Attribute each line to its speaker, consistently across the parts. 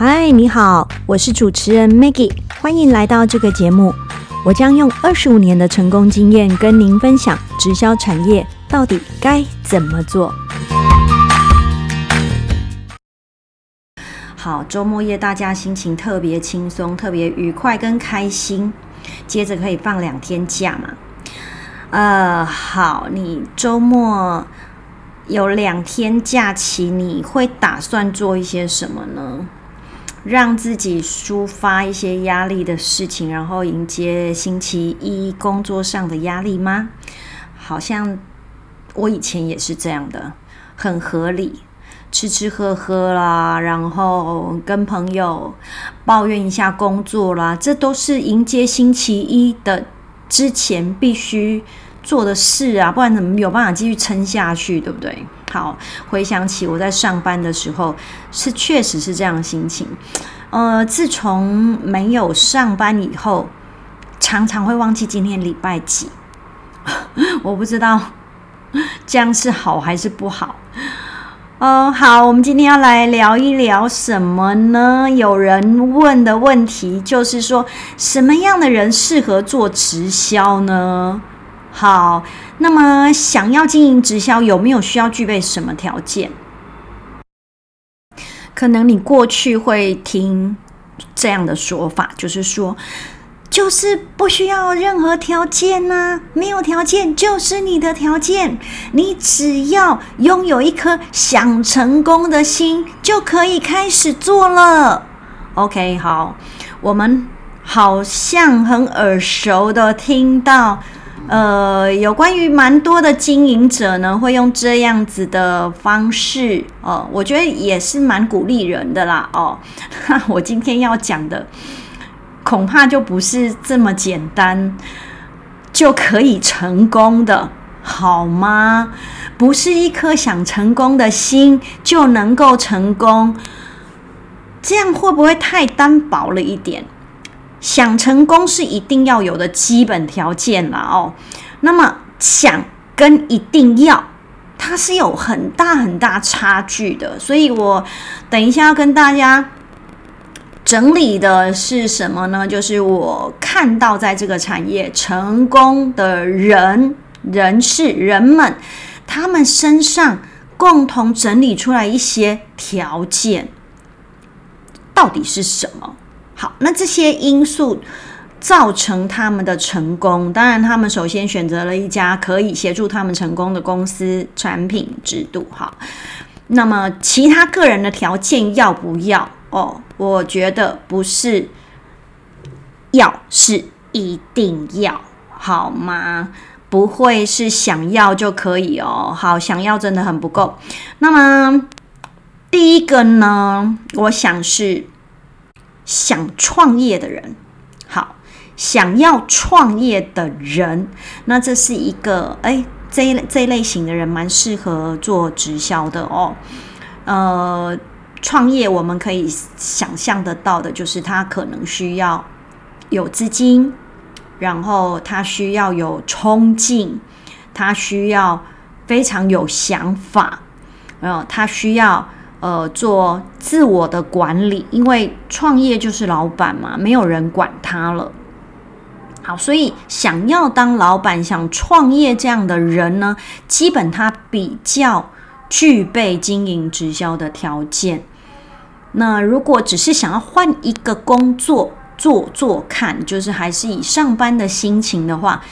Speaker 1: 嗨，你好，我是主持人 Maggie，欢迎来到这个节目。我将用二十五年的成功经验跟您分享直销产业到底该怎么做。好，周末夜大家心情特别轻松，特别愉快跟开心，接着可以放两天假嘛。呃，好，你周末有两天假期，你会打算做一些什么呢？让自己抒发一些压力的事情，然后迎接星期一工作上的压力吗？好像我以前也是这样的，很合理，吃吃喝喝啦，然后跟朋友抱怨一下工作啦，这都是迎接星期一的之前必须做的事啊，不然怎么有办法继续撑下去，对不对？好，回想起我在上班的时候，是确实是这样的心情。呃，自从没有上班以后，常常会忘记今天礼拜几。我不知道这样是好还是不好。哦，好，我们今天要来聊一聊什么呢？有人问的问题就是说，什么样的人适合做直销呢？好，那么想要经营直销，有没有需要具备什么条件？可能你过去会听这样的说法，就是说，就是不需要任何条件呐，没有条件就是你的条件，你只要拥有一颗想成功的心，就可以开始做了。OK，好，我们好像很耳熟的听到。呃，有关于蛮多的经营者呢，会用这样子的方式哦，我觉得也是蛮鼓励人的啦哦。我今天要讲的，恐怕就不是这么简单就可以成功的，好吗？不是一颗想成功的心就能够成功，这样会不会太单薄了一点？想成功是一定要有的基本条件了哦。那么想跟一定要，它是有很大很大差距的。所以我等一下要跟大家整理的是什么呢？就是我看到在这个产业成功的人、人士、人们，他们身上共同整理出来一些条件，到底是什么？好，那这些因素造成他们的成功。当然，他们首先选择了一家可以协助他们成功的公司、产品、制度。哈，那么其他个人的条件要不要？哦，我觉得不是要，是一定要，好吗？不会是想要就可以哦。好，想要真的很不够。那么第一个呢，我想是。想创业的人，好，想要创业的人，那这是一个哎，这一这一类型的人蛮适合做直销的哦。呃，创业我们可以想象得到的，就是他可能需要有资金，然后他需要有冲劲，他需要非常有想法，然后他需要。呃，做自我的管理，因为创业就是老板嘛，没有人管他了。好，所以想要当老板、想创业这样的人呢，基本他比较具备经营直销的条件。那如果只是想要换一个工作做做看，就是还是以上班的心情的话，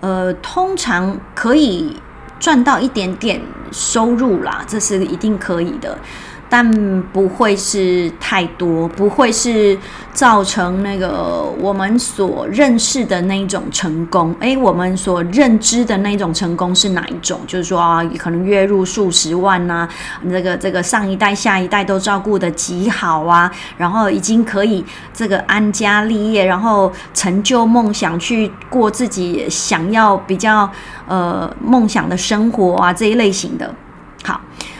Speaker 1: 呃，通常可以赚到一点点收入啦，这是一定可以的。但不会是太多，不会是造成那个我们所认识的那一种成功。诶，我们所认知的那种成功是哪一种？就是说啊，可能月入数十万呐，这个这个上一代、下一代都照顾的极好啊，然后已经可以这个安家立业，然后成就梦想，去过自己想要比较呃梦想的生活啊这一类型的。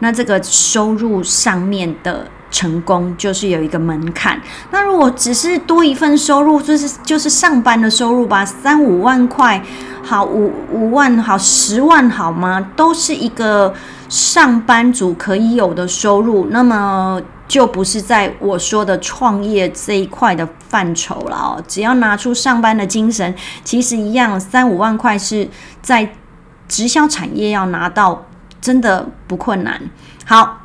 Speaker 1: 那这个收入上面的成功就是有一个门槛。那如果只是多一份收入，就是就是上班的收入吧，三五万块，好五五万好十万好吗？都是一个上班族可以有的收入，那么就不是在我说的创业这一块的范畴了哦。只要拿出上班的精神，其实一样，三五万块是在直销产业要拿到，真的不困难。好。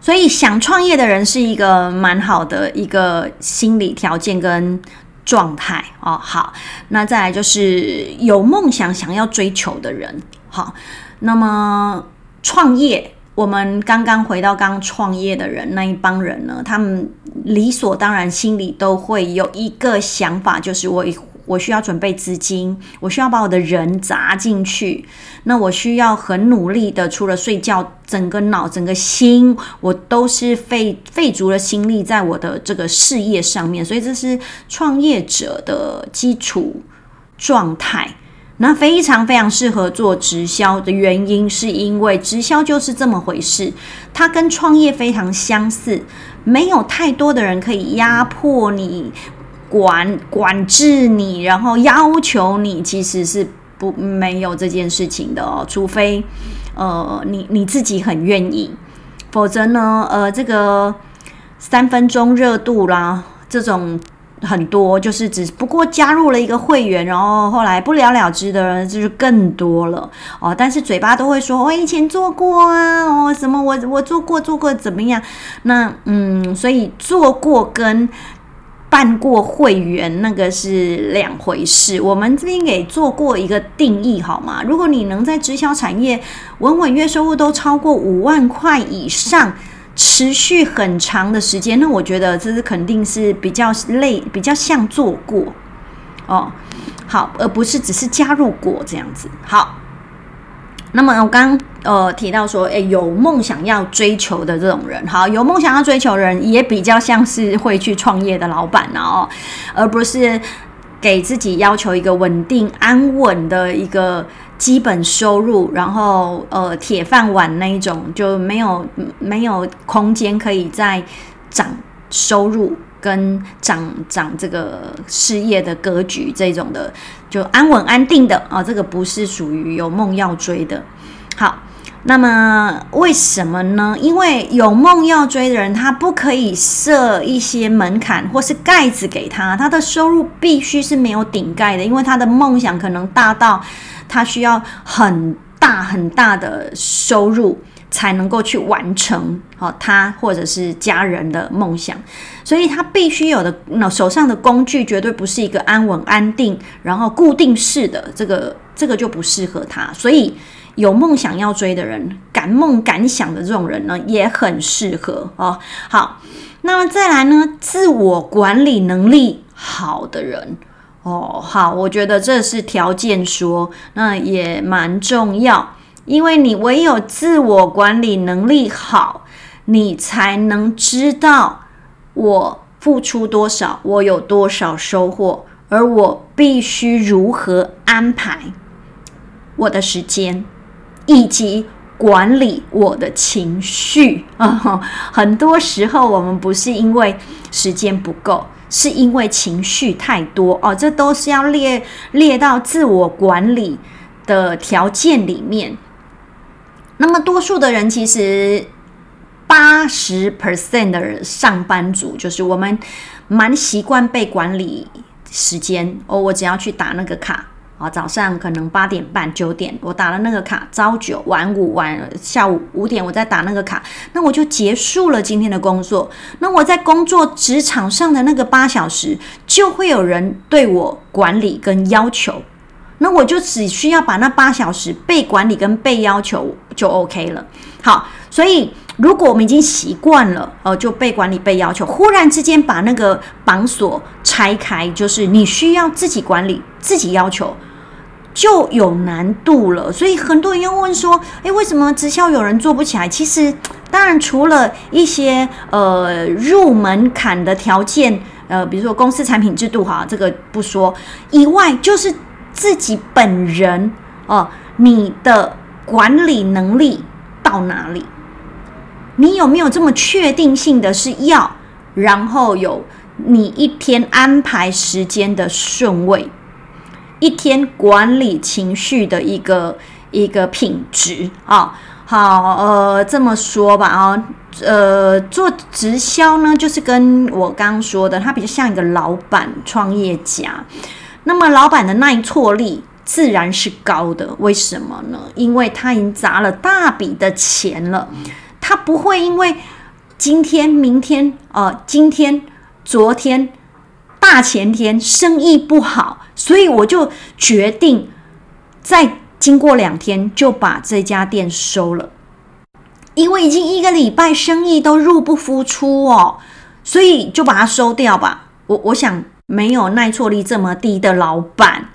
Speaker 1: 所以想创业的人是一个蛮好的一个心理条件跟状态哦。好，那再来就是有梦想想要追求的人。好，那么创业，我们刚刚回到刚创业的人那一帮人呢，他们理所当然心里都会有一个想法，就是我。我需要准备资金，我需要把我的人砸进去。那我需要很努力的，除了睡觉，整个脑、整个心，我都是费费足了心力在我的这个事业上面。所以这是创业者的基础状态。那非常非常适合做直销的原因，是因为直销就是这么回事，它跟创业非常相似，没有太多的人可以压迫你。管管制你，然后要求你，其实是不没有这件事情的哦。除非，呃，你你自己很愿意，否则呢，呃，这个三分钟热度啦，这种很多，就是只不过加入了一个会员，然后后来不了了之的人就是更多了哦。但是嘴巴都会说，我以前做过啊，哦，什么我我做过做过怎么样？那嗯，所以做过跟。办过会员那个是两回事，我们这边给做过一个定义好吗？如果你能在直销产业稳稳月收入都超过五万块以上，持续很长的时间，那我觉得这是肯定是比较累，比较像做过哦，好，而不是只是加入过这样子。好，那么我刚。呃，提到说，诶，有梦想要追求的这种人，好，有梦想要追求的人，也比较像是会去创业的老板哦，而不是给自己要求一个稳定安稳的一个基本收入，然后呃铁饭碗那一种，就没有没有空间可以再涨收入跟涨涨这个事业的格局这种的，就安稳安定的啊，这个不是属于有梦要追的，好。那么为什么呢？因为有梦要追的人，他不可以设一些门槛或是盖子给他，他的收入必须是没有顶盖的，因为他的梦想可能大到他需要很大很大的收入才能够去完成好他或者是家人的梦想，所以他必须有的那手上的工具绝对不是一个安稳安定然后固定式的，这个这个就不适合他，所以。有梦想要追的人，敢梦敢想的这种人呢，也很适合哦。好，那么再来呢，自我管理能力好的人哦，好，我觉得这是条件说，那也蛮重要，因为你唯有自我管理能力好，你才能知道我付出多少，我有多少收获，而我必须如何安排我的时间。以及管理我的情绪啊，很多时候我们不是因为时间不够，是因为情绪太多哦，这都是要列列到自我管理的条件里面。那么多数的人其实八十 percent 的上班族，就是我们蛮习惯被管理时间哦，我只要去打那个卡。啊，早上可能八点半九点，我打了那个卡，朝九晚五，晚下午五点我再打那个卡，那我就结束了今天的工作。那我在工作职场上的那个八小时，就会有人对我管理跟要求，那我就只需要把那八小时被管理跟被要求就 OK 了。好，所以。如果我们已经习惯了，哦，就被管理、被要求，忽然之间把那个绑锁拆开，就是你需要自己管理、自己要求，就有难度了。所以很多人要问说：“诶，为什么直销有人做不起来？”其实，当然除了一些呃入门槛的条件，呃，比如说公司产品制度哈，这个不说以外，就是自己本人哦，你的管理能力到哪里？你有没有这么确定性的是要，然后有你一天安排时间的顺位，一天管理情绪的一个一个品质啊。好，呃，这么说吧，啊，呃，做直销呢，就是跟我刚刚说的，他比较像一个老板、创业家。那么，老板的耐挫力自然是高的。为什么呢？因为他已经砸了大笔的钱了，他不会因为今天、明天、呃，今天、昨天、大前天生意不好，所以我就决定再。经过两天就把这家店收了，因为已经一个礼拜生意都入不敷出哦，所以就把它收掉吧。我我想没有耐挫力这么低的老板，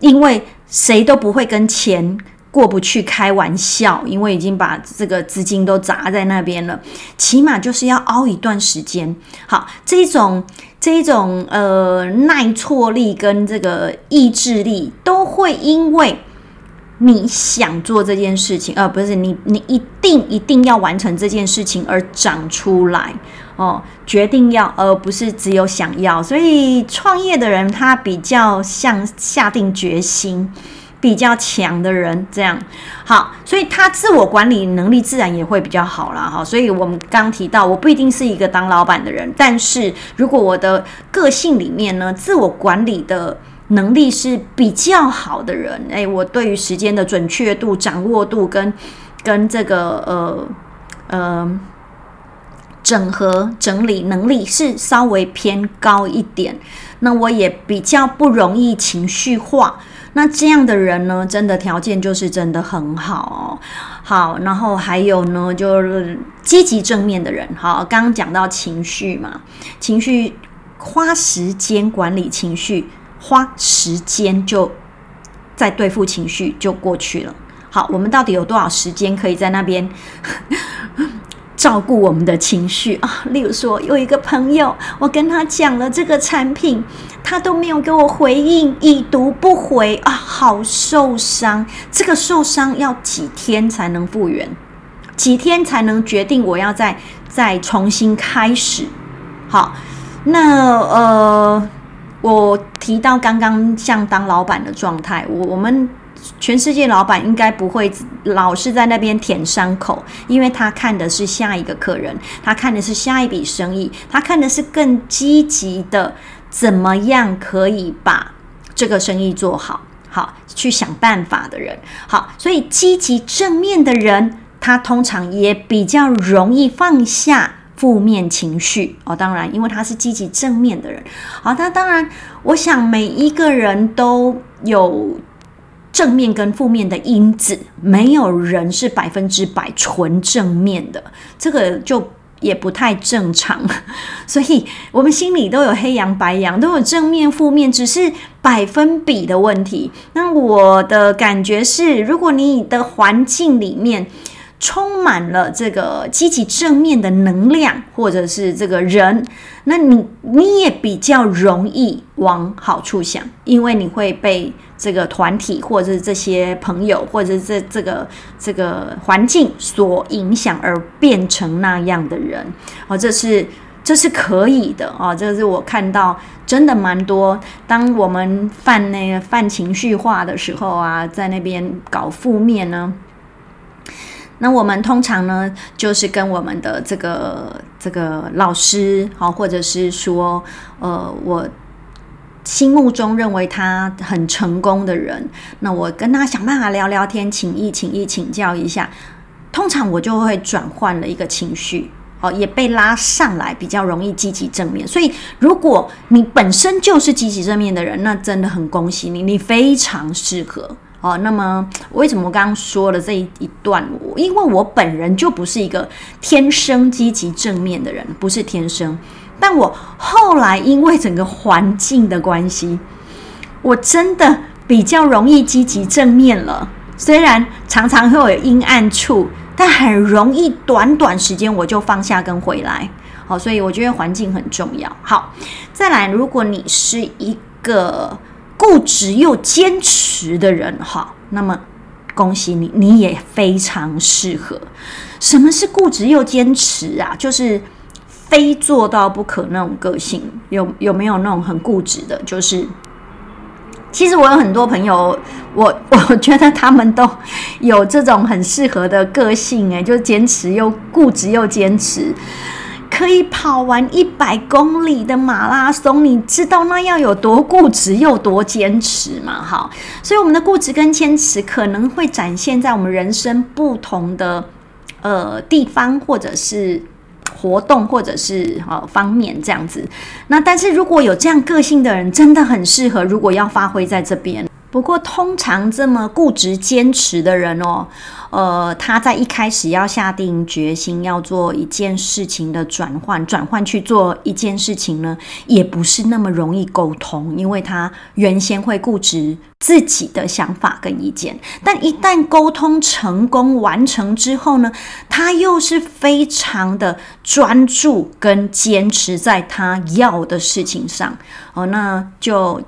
Speaker 1: 因为谁都不会跟钱过不去开玩笑，因为已经把这个资金都砸在那边了，起码就是要熬一段时间。好，这种这种呃耐挫力跟这个意志力都会因为。你想做这件事情，呃，不是你，你一定一定要完成这件事情而长出来哦，决定要，而不是只有想要。所以创业的人他比较像下定决心比较强的人，这样好，所以他自我管理能力自然也会比较好啦。哈。所以我们刚提到，我不一定是一个当老板的人，但是如果我的个性里面呢，自我管理的。能力是比较好的人，诶，我对于时间的准确度、掌握度跟跟这个呃呃整合整理能力是稍微偏高一点。那我也比较不容易情绪化。那这样的人呢，真的条件就是真的很好。好，然后还有呢，就是积极正面的人。好，刚刚讲到情绪嘛，情绪花时间管理情绪。花时间就在对付情绪就过去了。好，我们到底有多少时间可以在那边照顾我们的情绪啊？例如说，有一个朋友，我跟他讲了这个产品，他都没有给我回应，已读不回啊，好受伤。这个受伤要几天才能复原？几天才能决定我要再再重新开始？好，那呃。我提到刚刚像当老板的状态，我我们全世界老板应该不会老是在那边舔伤口，因为他看的是下一个客人，他看的是下一笔生意，他看的是更积极的怎么样可以把这个生意做好，好去想办法的人，好，所以积极正面的人，他通常也比较容易放下。负面情绪哦，当然，因为他是积极正面的人。好，那当然，我想每一个人都有正面跟负面的因子，没有人是百分之百纯正面的，这个就也不太正常。所以，我们心里都有黑羊白羊，都有正面负面，只是百分比的问题。那我的感觉是，如果你的环境里面，充满了这个积极正面的能量，或者是这个人，那你你也比较容易往好处想，因为你会被这个团体或者是这些朋友或者是这这个这个环境所影响而变成那样的人哦，这是这是可以的哦，这是我看到真的蛮多。当我们犯那个犯情绪化的时候啊，在那边搞负面呢。那我们通常呢，就是跟我们的这个这个老师，好，或者是说，呃，我心目中认为他很成功的人，那我跟他想办法聊聊天，请意请意请教一下，通常我就会转换了一个情绪，哦，也被拉上来，比较容易积极正面。所以，如果你本身就是积极正面的人，那真的很恭喜你，你非常适合。哦，那么为什么我刚刚说了这一一段？我因为我本人就不是一个天生积极正面的人，不是天生。但我后来因为整个环境的关系，我真的比较容易积极正面了。虽然常常会有阴暗处，但很容易短短时间我就放下跟回来。好，所以我觉得环境很重要。好，再来，如果你是一个。固执又坚持的人，哈，那么恭喜你，你也非常适合。什么是固执又坚持啊？就是非做到不可那种个性。有有没有那种很固执的？就是其实我有很多朋友，我 我觉得他们都有这种很适合的个性，诶，就是坚持又固执又坚持，可以跑完一百公里的马拉松。你知道那要有多固执又多坚持吗？哈，所以我们的固执跟坚持可能会展现在我们人生不同的呃地方，或者是。活动或者是呃方面这样子，那但是如果有这样个性的人，真的很适合。如果要发挥在这边。不过，通常这么固执坚持的人哦，呃，他在一开始要下定决心要做一件事情的转换，转换去做一件事情呢，也不是那么容易沟通，因为他原先会固执自己的想法跟意见，但一旦沟通成功完成之后呢，他又是非常的专注跟坚持在他要的事情上哦，那就。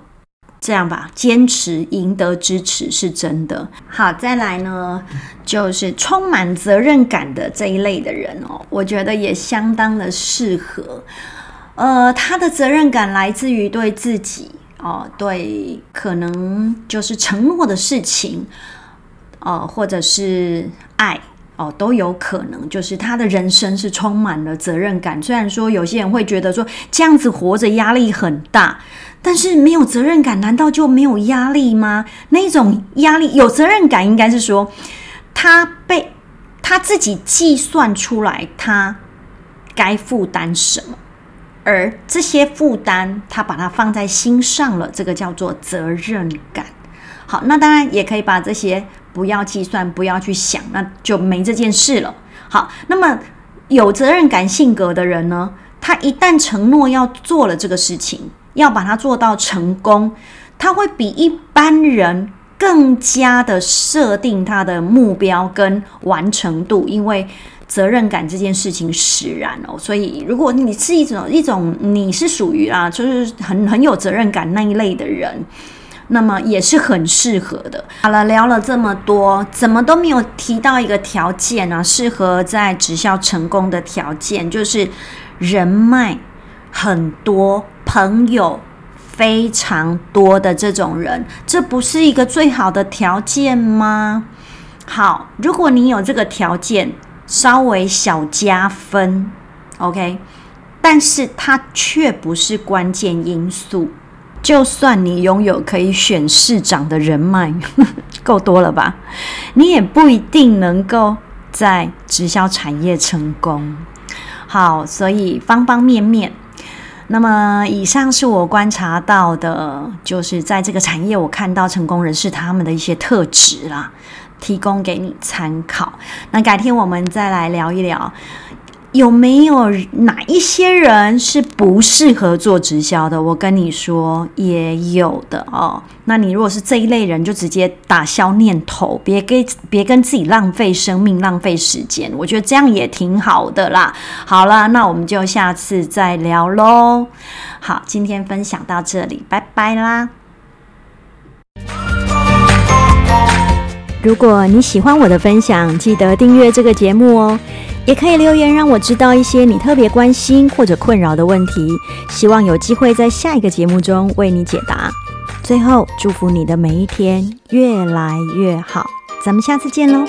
Speaker 1: 这样吧，坚持赢得支持是真的。好，再来呢，就是充满责任感的这一类的人哦，我觉得也相当的适合。呃，他的责任感来自于对自己哦，对可能就是承诺的事情哦，或者是爱哦，都有可能。就是他的人生是充满了责任感。虽然说有些人会觉得说这样子活着压力很大。但是没有责任感，难道就没有压力吗？那种压力，有责任感应该是说，他被他自己计算出来，他该负担什么，而这些负担他把它放在心上了，这个叫做责任感。好，那当然也可以把这些不要计算，不要去想，那就没这件事了。好，那么有责任感性格的人呢，他一旦承诺要做了这个事情。要把它做到成功，他会比一般人更加的设定他的目标跟完成度，因为责任感这件事情使然哦。所以，如果你是一种一种你是属于啊，就是很很有责任感那一类的人，那么也是很适合的。好了，聊了这么多，怎么都没有提到一个条件啊？适合在直销成功的条件就是人脉很多。朋友非常多的这种人，这不是一个最好的条件吗？好，如果你有这个条件，稍微小加分，OK，但是它却不是关键因素。就算你拥有可以选市长的人脉，够多了吧？你也不一定能够在直销产业成功。好，所以方方面面。那么，以上是我观察到的，就是在这个产业，我看到成功人士他们的一些特质啦，提供给你参考。那改天我们再来聊一聊。有没有哪一些人是不适合做直销的？我跟你说，也有的哦。那你如果是这一类人，就直接打消念头，别跟别跟自己浪费生命、浪费时间。我觉得这样也挺好的啦。好了，那我们就下次再聊喽。好，今天分享到这里，拜拜啦。如果你喜欢我的分享，记得订阅这个节目哦。也可以留言让我知道一些你特别关心或者困扰的问题，希望有机会在下一个节目中为你解答。最后，祝福你的每一天越来越好，咱们下次见喽。